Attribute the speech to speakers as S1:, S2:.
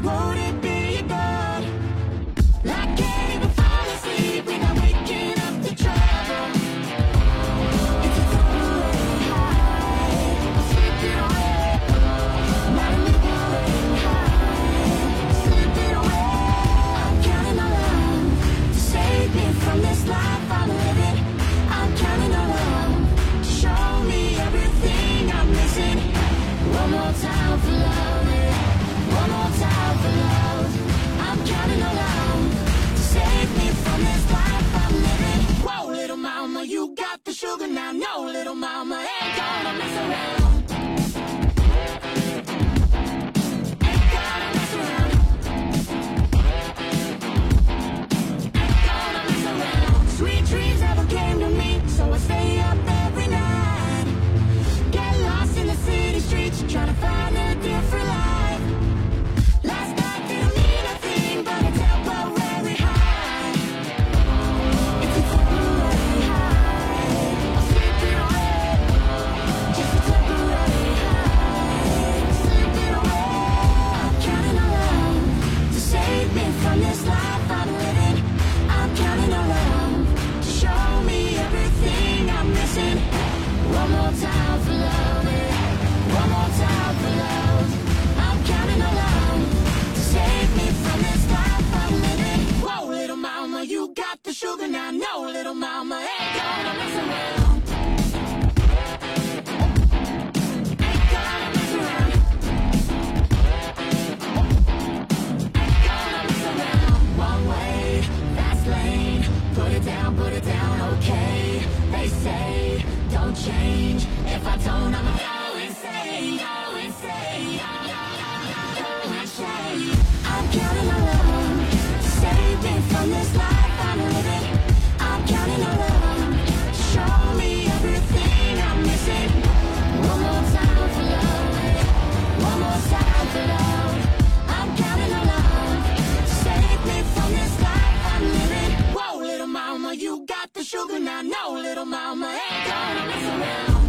S1: be. I can't even fall asleep when I'm waking up to trouble. It's a high, slipping away. Living high, slipping away. I'm counting on love to save me from this life I'm living. I'm counting on love to show me everything I'm missing. One more time for loving. One more time. change. If I don't, I'ma go insane, go insane. I'm counting on love, saved it from this life, I'm living. I'm counting on love, show me everything I'm missing. One more time for love, one more time for love. I'm counting on love, save me from this life, I'm living. Whoa, little mama, you got sugar now, no little mama ain't gonna mess around.